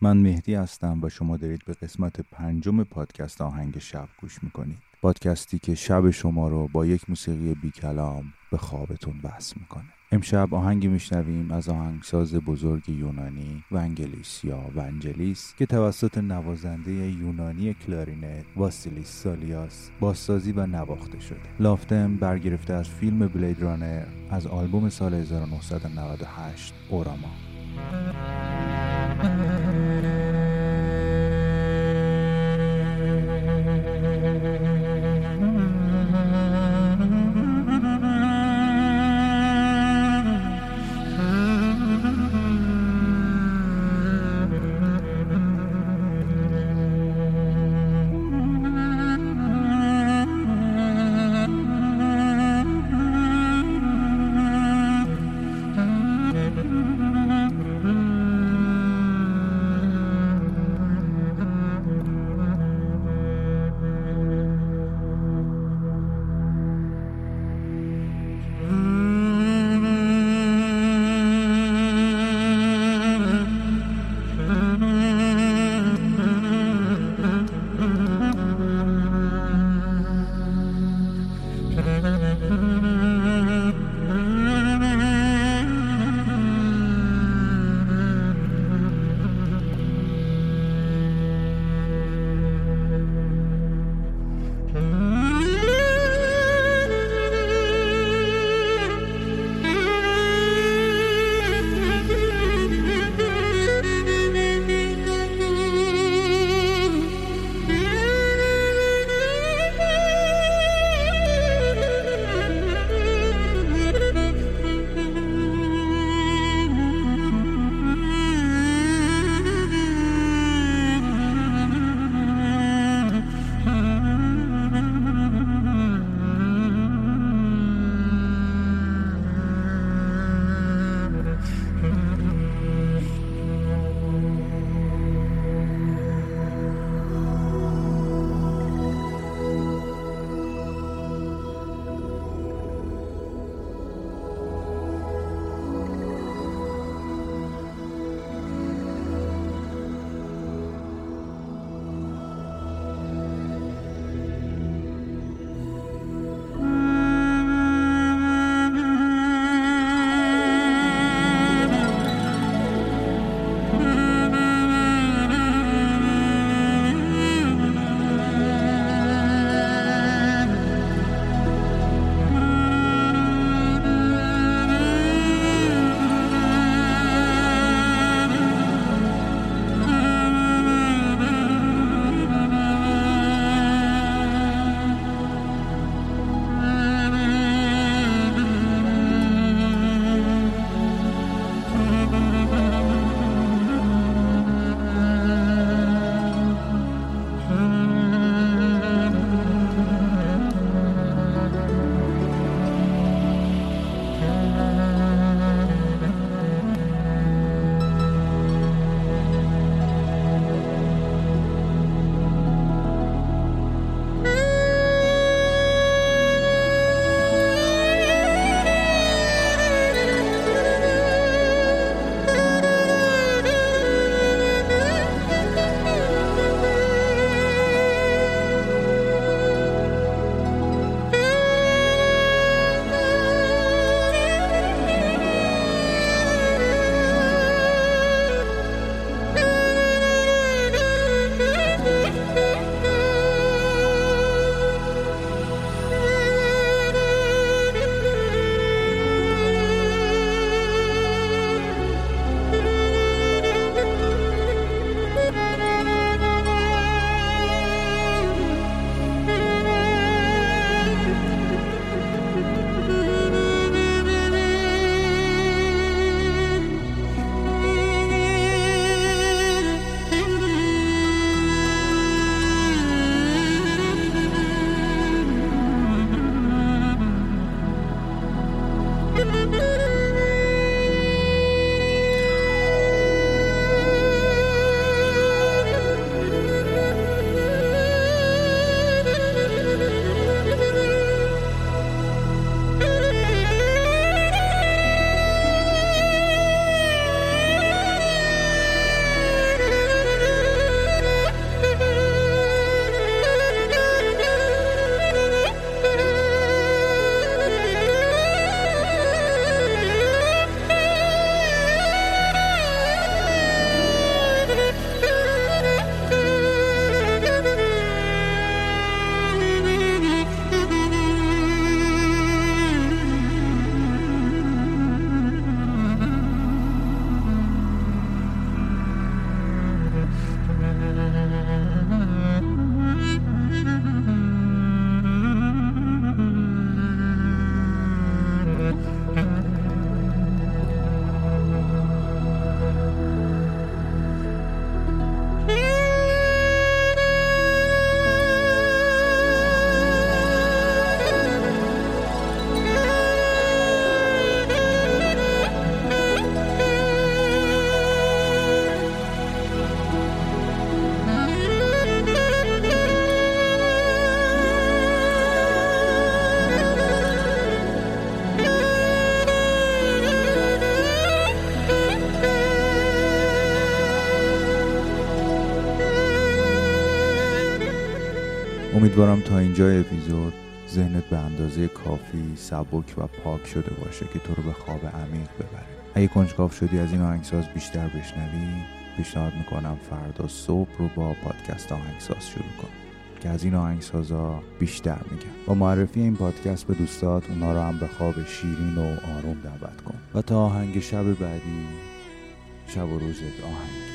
من مهدی هستم و شما دارید به قسمت پنجم پادکست آهنگ شب گوش می‌کنید. پادکستی که شب شما رو با یک موسیقی بی کلام به خوابتون وصل می‌کنه. امشب آهنگی میشنویم از آهنگساز بزرگ یونانی ونگلیس یا ونجلیس که توسط نوازنده یونانی کلارینت واسیلیس سالیاس بازسازی و نواخته شده. لافتم برگرفته از فیلم بلید رانر از آلبوم سال 1998 اوراما. امیدوارم تا اینجا اپیزود ذهنت به اندازه کافی سبک و پاک شده باشه که تو رو به خواب عمیق ببره. اگه کنجکاو شدی از این آهنگساز بیشتر بشنوی پیشنهاد می‌کنم فردا صبح رو با پادکست آهنگساز شروع کن که از این آهنگسازا بیشتر میگم. با معرفی این پادکست به دوستات اونا رو هم به خواب شیرین و آروم دعوت کن. و تا آهنگ شب بعدی شب و روزت آهنگ.